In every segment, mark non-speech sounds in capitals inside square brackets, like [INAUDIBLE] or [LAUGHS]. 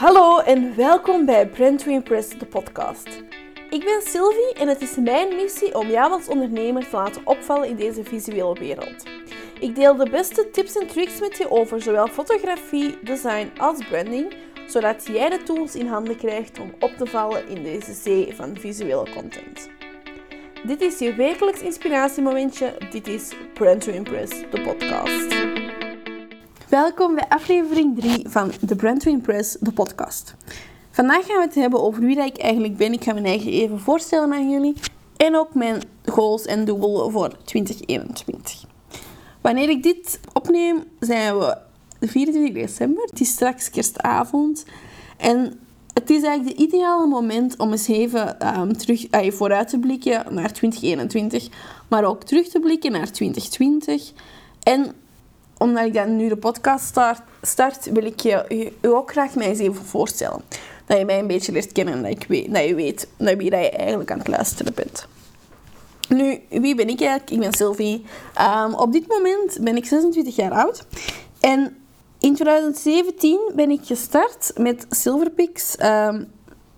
Hallo en welkom bij Brand to Impress, de podcast. Ik ben Sylvie en het is mijn missie om jou als ondernemer te laten opvallen in deze visuele wereld. Ik deel de beste tips en tricks met je over zowel fotografie, design als branding, zodat jij de tools in handen krijgt om op te vallen in deze zee van visuele content. Dit is je wekelijks inspiratiemomentje. Dit is Brand to Impress, de podcast. Welkom bij aflevering 3 van The Brand to Impress, de podcast. Vandaag gaan we het hebben over wie ik eigenlijk ben. Ik ga mijn eigen even voorstellen aan jullie. En ook mijn goals en doelen voor 2021. Wanneer ik dit opneem, zijn we de 24 december. Het is straks kerstavond. En het is eigenlijk de ideale moment om eens even um, terug, uh, vooruit te blikken naar 2021. Maar ook terug te blikken naar 2020. En omdat ik dan nu de podcast start, start wil ik je, ook graag mij eens even voorstellen. Dat je mij een beetje leert kennen en dat, ik weet, dat je weet naar wie dat je eigenlijk aan het luisteren bent. Nu, wie ben ik eigenlijk? Ik ben Sylvie. Um, op dit moment ben ik 26 jaar oud. En in 2017 ben ik gestart met Silverpix, um,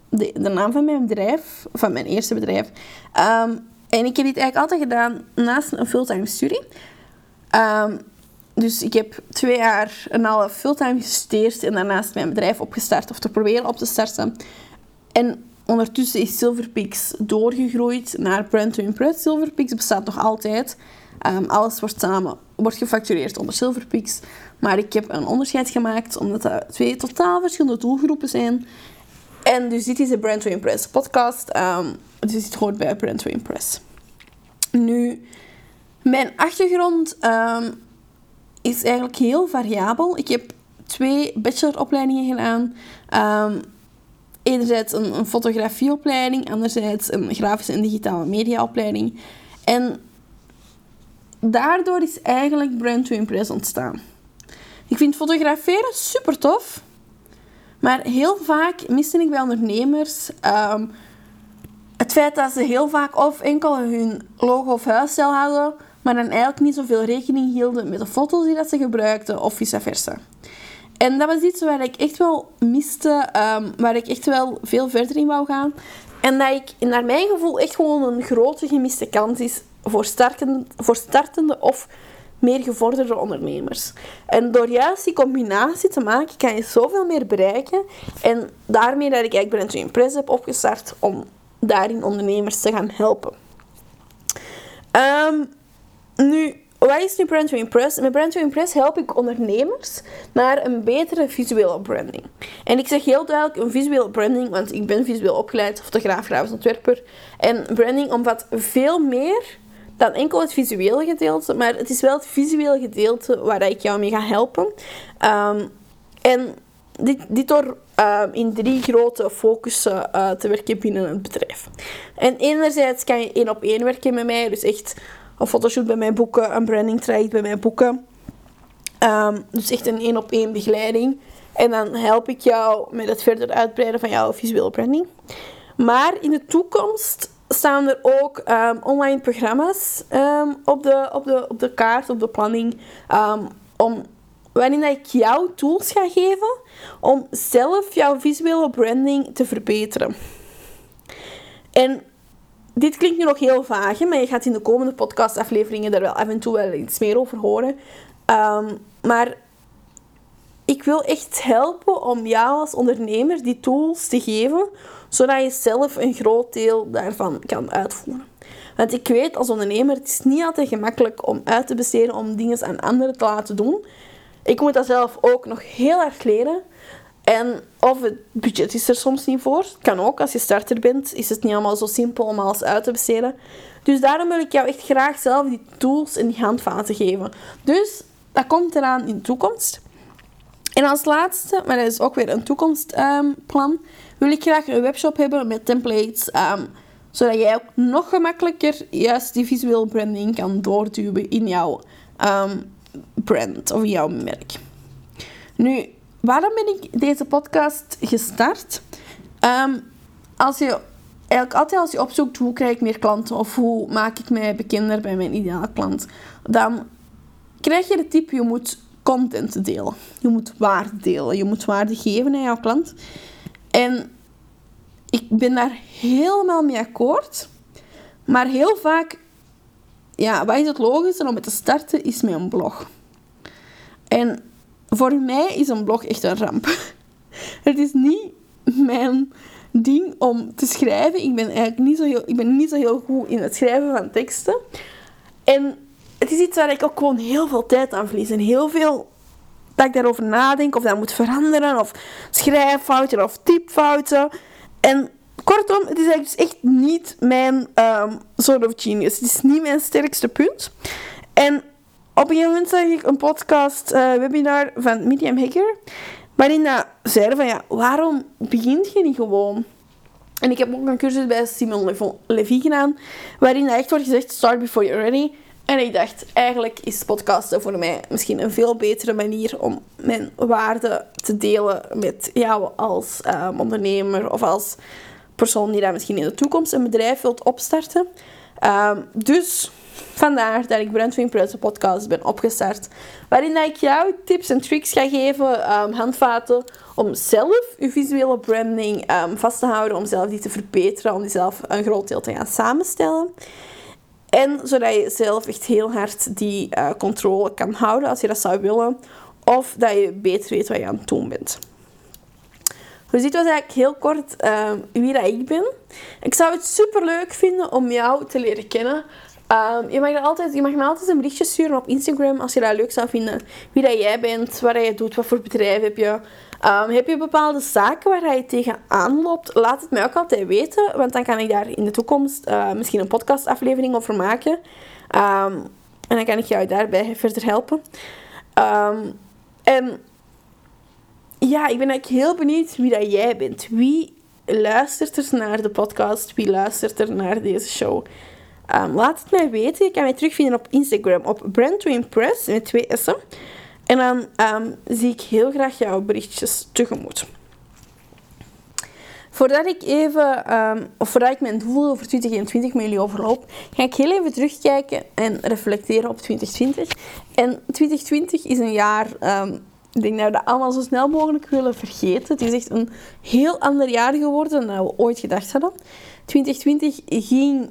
de, de, naam van mijn bedrijf, van mijn eerste bedrijf. Um, en ik heb dit eigenlijk altijd gedaan naast een fulltime studie. Dus ik heb twee jaar en een half fulltime gestudeerd en daarnaast mijn bedrijf opgestart of te proberen op te starten. En ondertussen is Silverpix doorgegroeid naar Brand Impress. Silverpix bestaat nog altijd. Um, alles wordt samen wordt gefactureerd onder Silverpix. Maar ik heb een onderscheid gemaakt omdat dat twee totaal verschillende doelgroepen zijn. En dus dit is de Brand to Impress podcast. Um, dus dit hoort bij Brand to Impress. Nu, mijn achtergrond um, is eigenlijk heel variabel. Ik heb twee bacheloropleidingen gedaan. Um, enerzijds een, fotografieopleiding, anderzijds een grafische en digitale mediaopleiding. En daardoor is eigenlijk Brand to Impress ontstaan. Ik vind fotograferen super tof, maar heel vaak miste ik bij ondernemers um, het feit dat ze heel vaak of enkel hun logo of huisstijl hadden maar dan eigenlijk niet zoveel rekening hielden met de foto's die dat ze gebruikten of vice versa. En dat was iets waar ik echt wel miste, um, waar ik echt wel veel verder in wou gaan. En dat ik, naar mijn gevoel, echt gewoon een grote gemiste kans is voor, startende, voor startende of meer gevorderde ondernemers. En door juist die combinatie te maken, kan je zoveel meer bereiken. En daarmee dat ik eigenlijk Brand to Impress heb opgestart om daarin ondernemers te gaan helpen. Um, nu, wat is nu Brand to Impress? Met Brand to Impress help ik ondernemers naar een betere visuele branding. En ik zeg heel duidelijk een visuele branding, want ik ben visueel opgeleid, fotograaf, grafisch ontwerper. En branding omvat veel meer dan enkel het visuele gedeelte, maar het is wel het visuele gedeelte waar ik jou mee ga helpen. Um, en dit, door uh, in drie grote focussen uh, te werken binnen het bedrijf. En enerzijds kan je één op één werken met mij, dus echt een fotoshoot bij mij boeken, een branding traject bij mij boeken. Um, dus echt een één op één begeleiding. En dan help ik jou met het verder uitbreiden van jouw visuele branding. Maar in de toekomst staan er ook um, online programma's um, op, de, op, de, op de kaart, op de planning. om, waarin ik jou tools ga geven om zelf jouw visuele branding te verbeteren. En dit klinkt nu nog heel vaag, maar je gaat in de komende podcastafleveringen daar wel af en toe wel iets meer over horen. Um, maar ik wil echt helpen om jou als ondernemer die tools te geven, zodat je zelf een groot deel daarvan kan uitvoeren. Want ik weet als ondernemer, het is niet altijd gemakkelijk om uit te besteden om dingen aan anderen te laten doen. Ik moet dat zelf ook nog heel erg leren. En of het budget is er soms niet voor. Kan ook, als je starter bent, is het niet allemaal zo simpel om alles uit te besteden. Dus daarom wil ik jou echt graag zelf die tools en die handvaten geven. Dus dat komt eraan in de toekomst. En als laatste, maar dat is ook weer een toekomstplan, wil ik graag een webshop hebben met templates. Um, zodat jij ook nog gemakkelijker juist die visuele branding kan doorduwen in jouw um, brand of in jouw merk. Nu, waarom ben ik deze podcast gestart? Um, als je eigenlijk altijd als je opzoekt hoe krijg ik meer klanten of hoe maak ik mij bekender bij mijn ideale klant, dan krijg je de tip je moet content te delen. Je moet waarde delen. Je moet waarde geven aan jouw klant. En ik ben daar helemaal mee akkoord. Maar heel vaak, ja, wat is het logische om met te starten, is met een blog. En voor mij is een blog echt een ramp. [LAUGHS] Het is niet mijn ding om te schrijven. Ik ben eigenlijk niet zo heel, ik ben niet zo heel goed in het schrijven van teksten. En het is iets waar ik ook gewoon heel veel tijd aan verlies. En heel veel dat ik daarover nadenk of dat moet veranderen. Of schrijffouten of typfouten. En kortom, het is eigenlijk dus echt niet mijn um, soort of genius. Het is niet mijn sterkste punt. En op een gegeven moment zag ik een podcast, uh, webinar van Medium Hacker. Waarin dat zeiden van ja, waarom begint je niet gewoon? En ik heb ook een cursus bij Simon Levy gedaan. Waarin echt wordt gezegd, start before you're ready. En ik dacht, eigenlijk is podcasten voor mij misschien een veel betere manier om mijn waarde te delen met jou als um, ondernemer of als persoon die daar misschien in de toekomst een bedrijf wilt opstarten. Um, dus vandaar dat ik Brand Impress podcast ben opgestart. Waarin ik jou tips en tricks ga geven, um, handvaten om zelf je visuele branding vast te houden, om zelf die te verbeteren, om die zelf een groot deel te gaan samenstellen. En zodat je zelf echt heel hard die uh, controle kan houden als je dat zou willen. Of dat je beter weet wat je aan het doen bent. Dus dit was eigenlijk heel kort uh, wie dat ik ben. Ik zou het super leuk vinden om jou te leren kennen. Um, je, mag altijd, je mag me altijd een berichtje sturen op Instagram als je dat leuk zou vinden. Wie dat jij bent, wat je doet, wat voor bedrijf heb je. Um, heb je bepaalde zaken waar je tegenaan loopt? Laat het mij ook altijd weten, want dan kan ik daar in de toekomst uh, misschien een podcastaflevering over maken. Um, en dan kan ik jou daarbij verder helpen. En ja, ik ben eigenlijk heel benieuwd wie dat jij bent. Wie luistert er naar de podcast? Wie luistert er naar deze show? Laat het mij weten. Je kan mij terugvinden op Instagram op Brand to Impress met twee S'en. En dan um, zie ik heel graag jouw berichtjes tegemoet. Voordat ik even, um, of voordat ik mijn doel voor 2021 met jullie overloop, ga ik heel even terugkijken en reflecteren op 2020. En 2020 is een jaar, um, ik denk dat we dat allemaal zo snel mogelijk willen vergeten. Het is echt een heel ander jaar geworden dan we ooit gedacht hadden. 2020 ging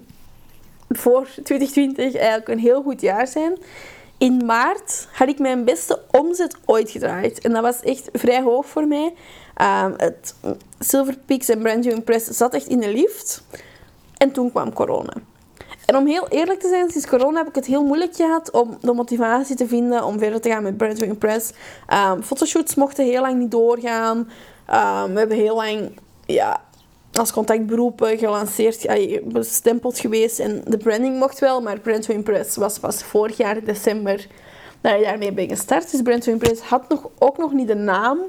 voor 2020 eigenlijk een heel goed jaar zijn in maart had ik mijn beste omzet ooit gedraaid. En dat was echt vrij hoog voor mij. Um, het Silver Peaks en Brand New Press zat echt in de lift. En toen kwam corona. En om heel eerlijk te zijn, sinds corona heb ik het heel moeilijk gehad om de motivatie te vinden om verder te gaan met Brand New Press. Um, fotoshoots mochten heel lang niet doorgaan. Um, we hebben heel lang ja, als contactberoepen gelanceerd, ja, bestempeld geweest. En de branding mocht wel, maar Brand to was pas vorig jaar december dat je daarmee ben gestart. Dus Brand to had nog, ook nog niet de naam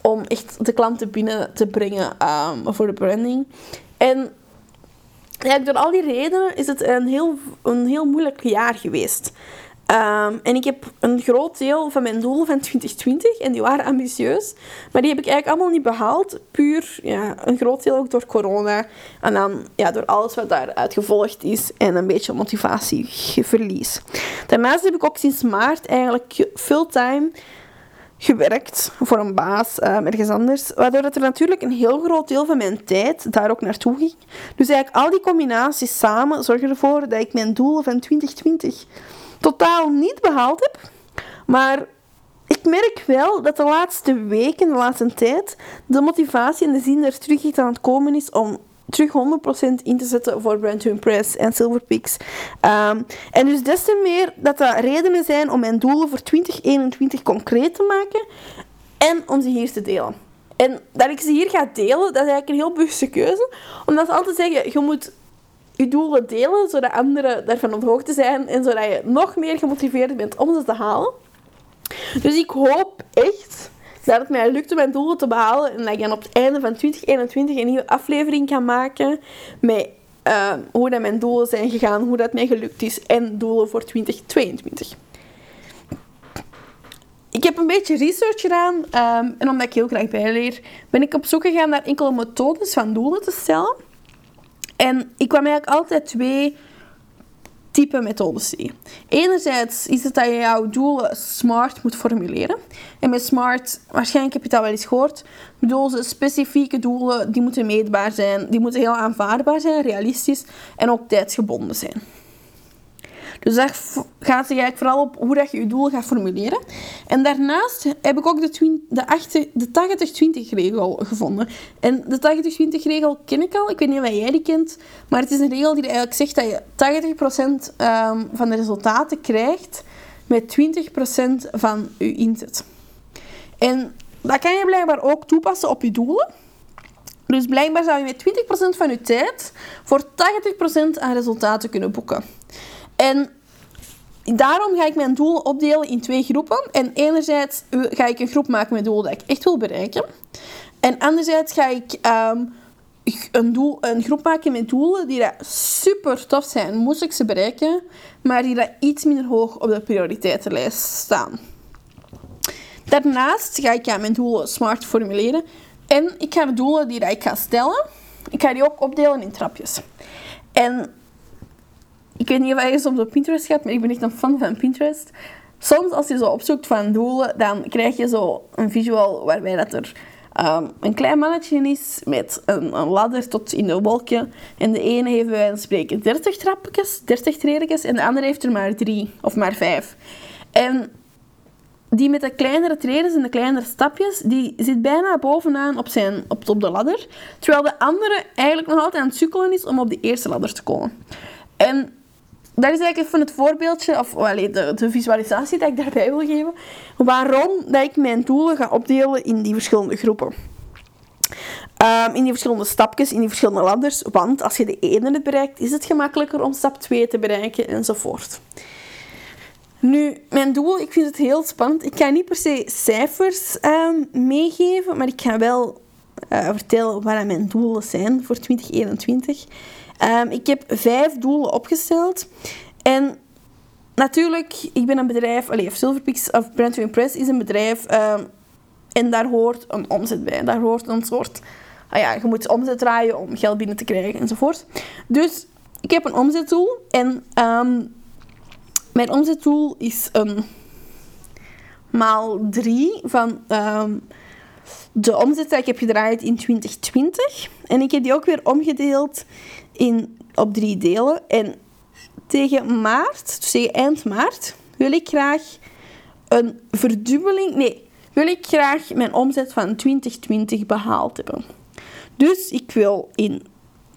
om echt de klanten binnen te brengen um, voor de branding. En ja, door al die redenen is het een heel, een heel moeilijk jaar geweest. Um, en ik heb een groot deel van mijn doelen van 2020, en die waren ambitieus, maar die heb ik eigenlijk allemaal niet behaald. Puur ja, een groot deel ook door corona. En dan ja, door alles wat daaruit gevolgd is en een beetje motivatieverlies. Daarnaast heb ik ook sinds maart eigenlijk fulltime gewerkt voor een baas um, ergens anders. Waardoor dat er natuurlijk een heel groot deel van mijn tijd daar ook naartoe ging. Dus eigenlijk al die combinaties samen zorgen ervoor dat ik mijn doelen van 2020 totaal niet behaald heb. Maar ik merk wel dat de laatste weken, de laatste tijd, de motivatie en de zin er terug aan het komen is om terug 100% in te zetten voor Brand to Impress en Silver Peaks. Um, en dus des te meer dat dat redenen zijn om mijn doelen voor 2021 concreet te maken en om ze hier te delen. En dat ik ze hier ga delen, dat is eigenlijk een heel bewuste keuze. Omdat ze altijd zeggen, je moet je doelen delen, zodat anderen daarvan op de hoogte zijn en zodat je nog meer gemotiveerd bent om ze te halen. Dus ik hoop echt dat het mij lukt om mijn doelen te behalen en dat ik dan op het einde van 2021 een nieuwe aflevering kan maken met uh, hoe dat mijn doelen zijn gegaan, hoe dat mij gelukt is en doelen voor 2022. Ik heb een beetje research gedaan um, en omdat ik heel graag bijleer, ben ik op zoek gegaan naar enkele methodes van doelen te stellen. En ik kwam eigenlijk altijd twee type methodes zie. Enerzijds is het dat je jouw doelen smart moet formuleren. En met smart, waarschijnlijk heb je dat wel eens gehoord, bedoel ze specifieke doelen, die moeten meetbaar zijn, die moeten heel aanvaardbaar zijn, realistisch en ook tijdsgebonden zijn. Dus daar gaat het eigenlijk vooral op hoe dat je je doel gaat formuleren. En daarnaast heb ik ook de, de, de 80-20 regel gevonden. En de 80-20 regel ken ik al. Ik weet niet of jij die kent. Maar het is een regel die eigenlijk zegt dat je 80% ehm, van de resultaten krijgt met 20% van je inzet. En dat kan je blijkbaar ook toepassen op je doelen. Dus blijkbaar zou je met 20% van je tijd voor 80% aan resultaten kunnen boeken. En daarom ga ik mijn doelen opdelen in twee groepen. En enerzijds ga ik een groep maken met doelen die ik echt wil bereiken. En anderzijds ga ik ehm, een, doel, een groep maken met doelen die dat super tof zijn, moest ik ze bereiken, maar die dat iets minder hoog op de prioriteitenlijst staan. Daarnaast ga ik mijn doelen smart formuleren en ik ga de doelen die dat ik ga stellen, ik ga die ook opdelen in trapjes. En ik weet niet of je soms op Pinterest gaat, maar ik ben echt een fan van Pinterest. Soms als je zo opzoekt van doelen, dan krijg je zo een visual waarbij dat er um, een klein mannetje is met een, ladder tot in de wolken. En de ene heeft bij wijze spreken 30 trapjes, 30 tredetjes en de andere heeft er maar drie of maar vijf. En die met de kleinere treden en de kleinere stapjes, die zit bijna bovenaan op, zijn, op, op de ladder. Terwijl de andere eigenlijk nog altijd aan het sukkelen is om op de eerste ladder te komen. En dat is eigenlijk even het voorbeeldje, of de, de visualisatie dat ik daarbij wil geven. Waarom dat ik mijn doelen ga opdelen in die verschillende groepen. Um, in die verschillende stapjes, in die verschillende ladders. Want als je de ene bereikt, is het gemakkelijker om stap 2 te bereiken enzovoort. Nu, mijn doel, ik vind het heel spannend. Ik ga niet per se cijfers um, meegeven, maar ik ga wel uh, vertellen wat mijn doelen zijn voor 2021. Um, ik heb vijf doelen opgesteld. En natuurlijk, ik ben een bedrijf, allee, Silverpix of Brand to Impress is een bedrijf. Um, en daar hoort een omzet bij. Daar hoort een soort, ah ja, je moet omzet draaien om geld binnen te krijgen enzovoort. Dus ik heb een omzetdoel. En um, mijn omzetdoel is een maal drie van de omzet die ik heb gedraaid in 2020. En ik heb die ook weer omgedeeld in, op drie delen. En tegen maart, dus tegen eind maart, wil ik graag een verdubbeling... Nee, wil ik graag mijn omzet van 2020 behaald hebben. Dus ik wil in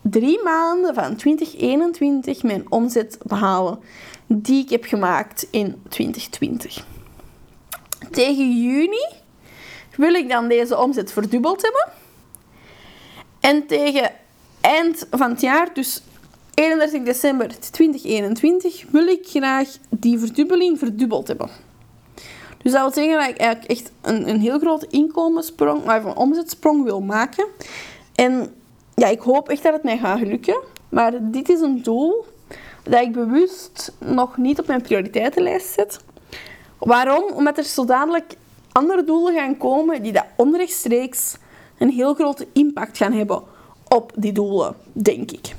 drie maanden van 2021 mijn omzet behalen die ik heb gemaakt in 2020. Tegen juni wil ik dan deze omzet verdubbeld hebben. En tegen eind van het jaar, dus 31 december 2021, wil ik graag die verdubbeling verdubbeld hebben. Dus dat wil zeggen dat ik eigenlijk echt een, een heel grote inkomenssprong, maar een omzetsprong wil maken. En ja, ik hoop echt dat het mij gaat lukken. Maar dit is een doel dat ik bewust nog niet op mijn prioriteitenlijst zet. Waarom? Omdat er zo dadelijk andere doelen gaan komen die dat onrechtstreeks een heel grote impact gaan hebben op die doelen, denk ik.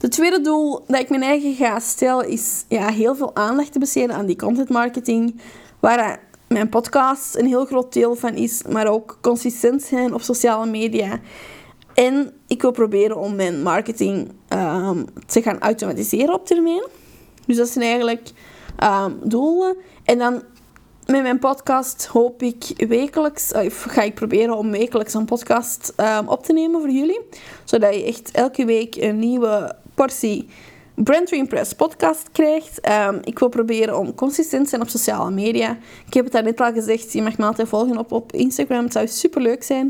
Het tweede doel dat ik mijn eigen ga stellen is ja, heel veel aandacht te besteden aan die content marketing, waar mijn podcast een heel groot deel van is, maar ook consistent zijn op sociale media. En ik wil proberen om mijn marketing um, te gaan automatiseren op termijn. Dus dat zijn eigenlijk um, doelen. En dan met mijn podcast hoop ik wekelijks, eh, of ga ik proberen om wekelijks een podcast um, op te nemen voor jullie. Zodat je echt elke week een nieuwe portie Brand Impress podcast krijgt. Um, ik wil proberen om consistent te zijn op sociale media. Ik heb het daar net al gezegd, je mag me altijd volgen op, op Instagram. Het zou super leuk zijn.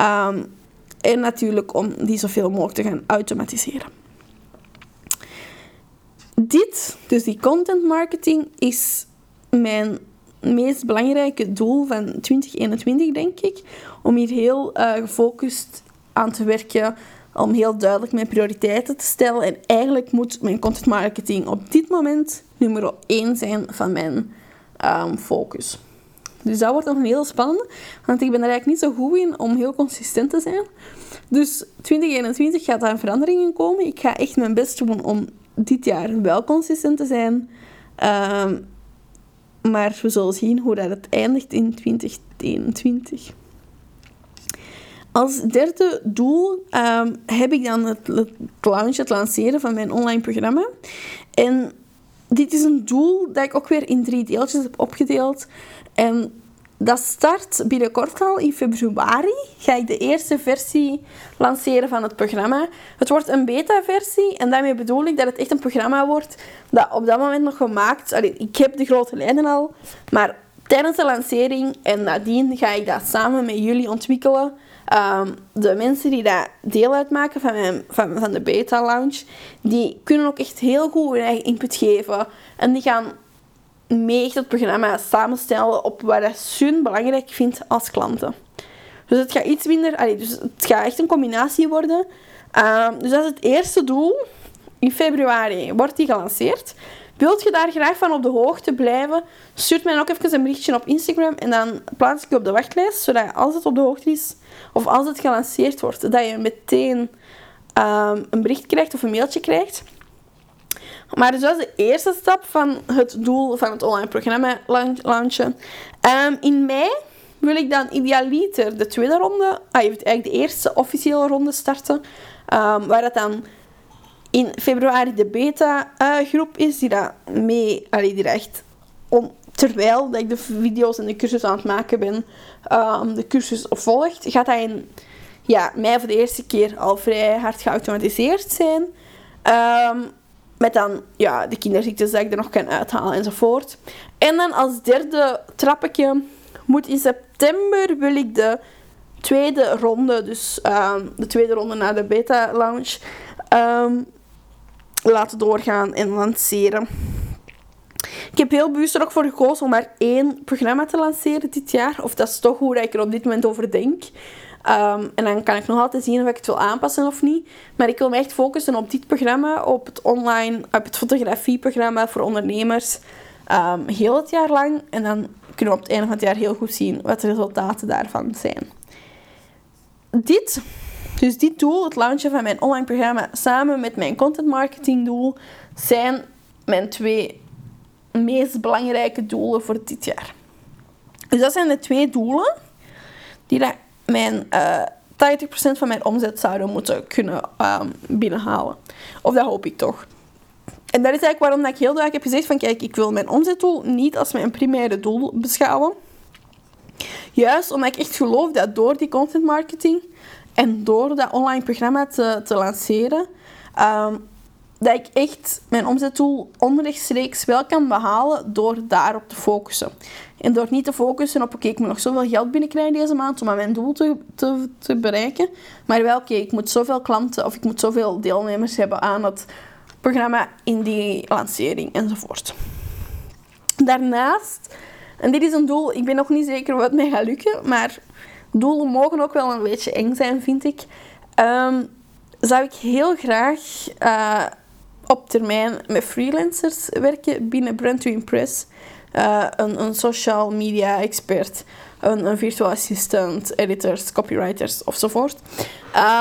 Um, en natuurlijk om die zoveel mogelijk te gaan automatiseren. Dit, dus die content marketing, is mijn meest belangrijke doel van 2021, denk ik. Om hier heel uh, gefocust aan te werken. Om heel duidelijk mijn prioriteiten te stellen. En eigenlijk moet mijn content marketing op dit moment nummer 1 zijn van mijn um, focus. Dus dat wordt nog een heel spannend, want ik ben er eigenlijk niet zo goed in om heel consistent te zijn. Dus 2021 gaat daar een verandering in komen. Ik ga echt mijn best doen om dit jaar wel consistent te zijn. Ehm, maar we zullen zien hoe dat het eindigt in 2021. Als derde doel ehm, heb ik dan het, het het lanceren van mijn online programma. En dit is een doel dat ik ook weer in drie deeltjes heb opgedeeld. En dat start binnenkort al in februari. Ga ik de eerste versie lanceren van het programma. Het wordt een beta-versie en daarmee bedoel ik dat het echt een programma wordt dat op dat moment nog gemaakt. Allee, ik heb de grote lijnen al, maar tijdens de lancering en nadien ga ik dat samen met jullie ontwikkelen. Um, de mensen die daar deel uitmaken van, van, van de beta launch, die kunnen ook echt heel goed hun eigen input geven. En die gaan mee echt het programma samenstellen op wat hun belangrijk vindt als klanten. Dus het gaat iets minder, dus het gaat echt een combinatie worden. Um, dus dat is het eerste doel. In februari wordt die gelanceerd. Wilt je daar graag van op de hoogte blijven? Stuur mij ook even een berichtje op Instagram en dan plaats ik je op de wachtlijst, zodat als het op de hoogte is of als het gelanceerd wordt, dat je meteen um, een bericht krijgt of een mailtje krijgt. Maar dus dat is de eerste stap van het doel van het online programma launchen. Um, in mei wil ik dan idealiter de tweede ronde, ah, eigenlijk de eerste officiële ronde starten. Um, waar het dan in februari de beta-groep is, die dat mee, allee, die om, terwijl dat ik de video's en de cursus aan het maken ben, um, de cursus volgt, gaat dat in ja, mei voor de eerste keer al vrij hard geautomatiseerd zijn. Um, met dan ja, de kinderziektes dat ik er nog kan uithalen enzovoort. En dan als derde trappetje moet in september wil ik de tweede ronde, dus um, de tweede ronde na de beta launch, um, laten doorgaan en lanceren. Ik heb heel bewust er ook voor gekozen om maar één programma te lanceren dit jaar. Of dat is toch hoe ik er op dit moment over denk. Um, en dan kan ik nog altijd zien of ik het wil aanpassen of niet. Maar ik wil me echt focussen op dit programma, op het online, op het fotografieprogramma voor ondernemers. Um, heel het jaar lang. En dan kunnen we op het einde van het jaar heel goed zien wat de resultaten daarvan zijn. Dit, dus dit doel, het launchen van mijn online programma, samen met mijn content marketing doel, zijn mijn twee meest belangrijke doelen voor dit jaar. Dus dat zijn de twee doelen die dat mijn uh, eh, 80% van mijn omzet zouden moeten kunnen um, binnenhalen. Of dat hoop ik toch. En dat is eigenlijk waarom ik heel duidelijk heb gezegd van kijk, ik wil mijn omzetdoel niet als mijn primaire doel beschouwen. Juist omdat ik echt geloof dat door die content marketing en door dat online programma te, te lanceren, um, dat ik echt mijn omzetdoel onrechtstreeks wel kan behalen door daarop te focussen. En door niet te focussen op, oké, ik moet nog zoveel geld binnenkrijgen deze maand om aan mijn doel te, te, bereiken. Maar wel, oké, ik moet zoveel klanten of ik moet zoveel deelnemers hebben aan het programma in die lancering enzovoort. Daarnaast, en dit is een doel, ik ben nog niet zeker wat mij gaat lukken, maar doelen mogen ook wel een beetje eng zijn, vind ik. Um, zou ik heel graag uh, op termijn met freelancers werken binnen Brand to Impress. Uh, een, een social media expert, een, een virtual assistant, editors, copywriters ofzovoort.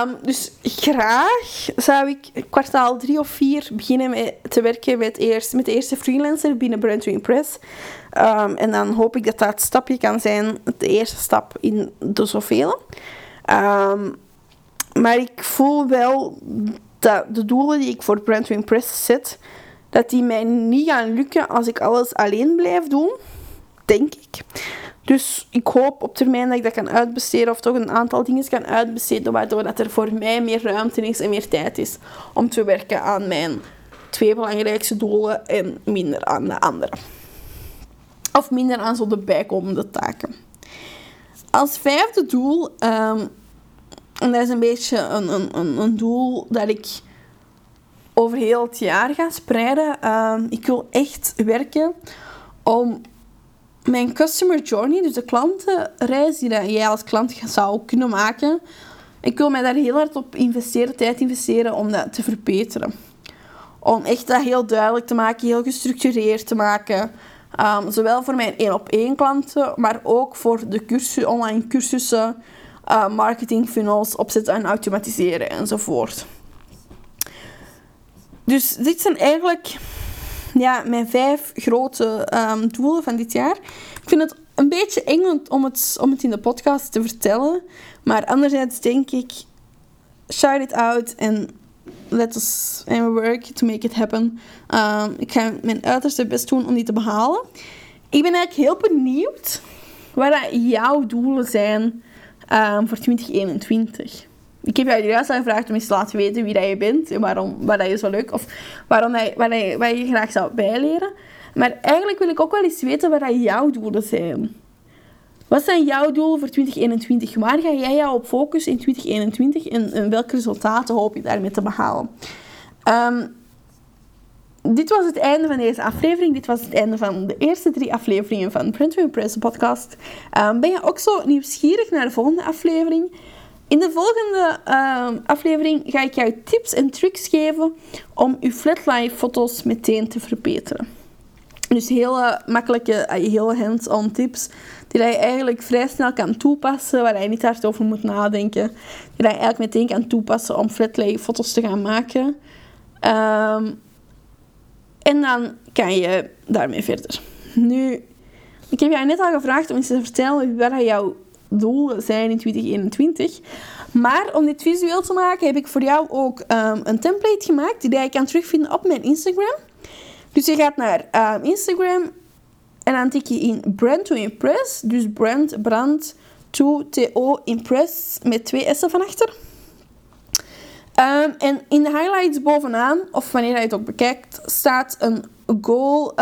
Um, dus graag zou ik kwartaal drie of vier beginnen met te werken met, eerst, met de eerste freelancer binnen Brand to Impress. Um, en dan hoop ik dat dat stapje kan zijn, de eerste stap in de zoveel. Um, maar ik voel wel dat de doelen die ik voor Brand to Impress zet, dat die mij niet gaan lukken als ik alles alleen blijf doen, denk ik. Dus ik hoop op termijn dat ik dat kan uitbesteden of toch een aantal dingen kan uitbesteden, waardoor dat er voor mij meer ruimte is en meer tijd is om te werken aan mijn twee belangrijkste doelen en minder aan de andere. Of minder aan zo de bijkomende taken. Als vijfde doel, um, en dat is een beetje een, een, een doel dat ik over heel het jaar gaan spreiden. Ehm, ik wil echt werken om mijn customer journey, dus de klantenreis die jij als klant zou kunnen maken, ik wil mij daar heel hard op investeren, tijd investeren om dat te verbeteren. Om echt dat heel duidelijk te maken, heel gestructureerd te maken. Um, zowel voor mijn één op één klanten, maar ook voor de online cursussen, uh, marketing funnels opzetten en automatiseren enzovoort. Dus dit zijn eigenlijk ja, mijn vijf grote ehm, doelen van dit jaar. Ik vind het een beetje eng om het, om het in de podcast te vertellen. Maar anderzijds denk ik, shout it out en let us work to make it happen. Um, ik ga mijn uiterste best doen om die te behalen. Ik ben eigenlijk heel benieuwd wat jouw doelen zijn um, voor 2021. Ik heb jou juist al gevraagd om eens te laten weten wie dat je bent en waarom, wat dat je zo leuk of waarom dat, wat je graag zou bijleren. Maar eigenlijk wil ik ook wel eens weten wat jouw doelen zijn. Wat zijn jouw doelen voor 2021? Waar ga jij jou op focussen in 2021 en, en welke resultaten hoop je daarmee te behalen? Um, dit was het einde van deze aflevering. Dit was het einde van de eerste drie afleveringen van Print to Impress podcast. Um, ben je ook zo nieuwsgierig naar de volgende aflevering? In de volgende um, aflevering ga ik jou tips en tricks geven om je flatline foto's meteen te verbeteren. Dus hele makkelijke, eh, hele hands-on tips die je eigenlijk vrij snel kan toepassen, waar je niet hard over moet nadenken. Die je eigenlijk meteen kan toepassen om flatlay foto's te gaan maken. Um, en dan kan je daarmee verder. Nu, ik heb jou net al gevraagd om eens te vertellen wat jouw doelen zijn in 2021. Maar om dit visueel te maken heb ik voor jou ook um, een template gemaakt die je kan terugvinden op mijn Instagram. Dus je gaat naar um, Instagram en dan tik je in brand to impress. Dus brand, brand, to, to, impress met twee s'en van achter. Um, en in de highlights bovenaan, of wanneer je het ook bekijkt, staat een goal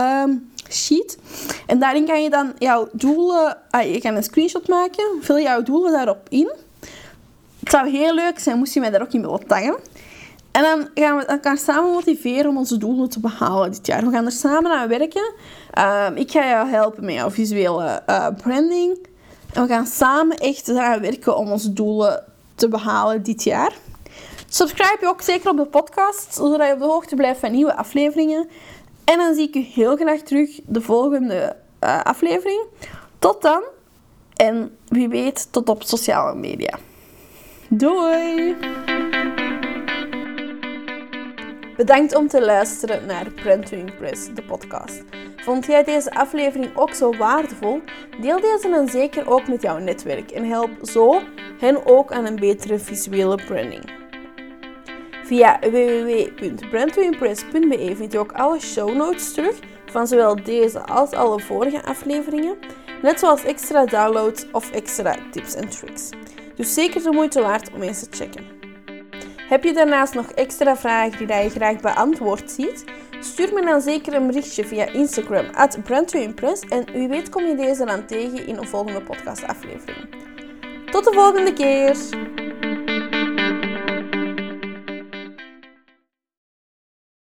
sheet. En daarin kan je dan jouw doelen, ah, je kan een screenshot maken, vul jouw doelen daarop in. Het zou heel leuk zijn moest je mij daar ook in willen taggen. En dan gaan we elkaar samen motiveren om onze doelen te behalen dit jaar. We gaan er samen aan werken. Um, ik ga jou helpen met jouw visuele uh, branding. En we gaan samen echt eraan werken om onze doelen te behalen dit jaar. Subscribe je ook zeker op de podcast, zodat je op de hoogte blijft van nieuwe afleveringen. En dan zie ik u heel graag terug de volgende uh, aflevering. Tot dan. En wie weet, tot op sociale media. Doei! Bedankt om te luisteren naar Print to Impress, de podcast. Vond jij deze aflevering ook zo waardevol? Deel deze dan zeker ook met jouw netwerk en help zo hen ook aan een betere visuele branding. Via www.brandtoimpress.be vind je ook alle show notes terug van zowel deze als alle vorige afleveringen, net zoals extra downloads of extra tips en tricks. Dus zeker de moeite waard om eens te checken. Heb je daarnaast nog extra vragen die je graag beantwoord ziet? Stuur me dan zeker een berichtje via Instagram at en wie weet kom je deze dan tegen in een volgende podcastaflevering. Tot de volgende keer!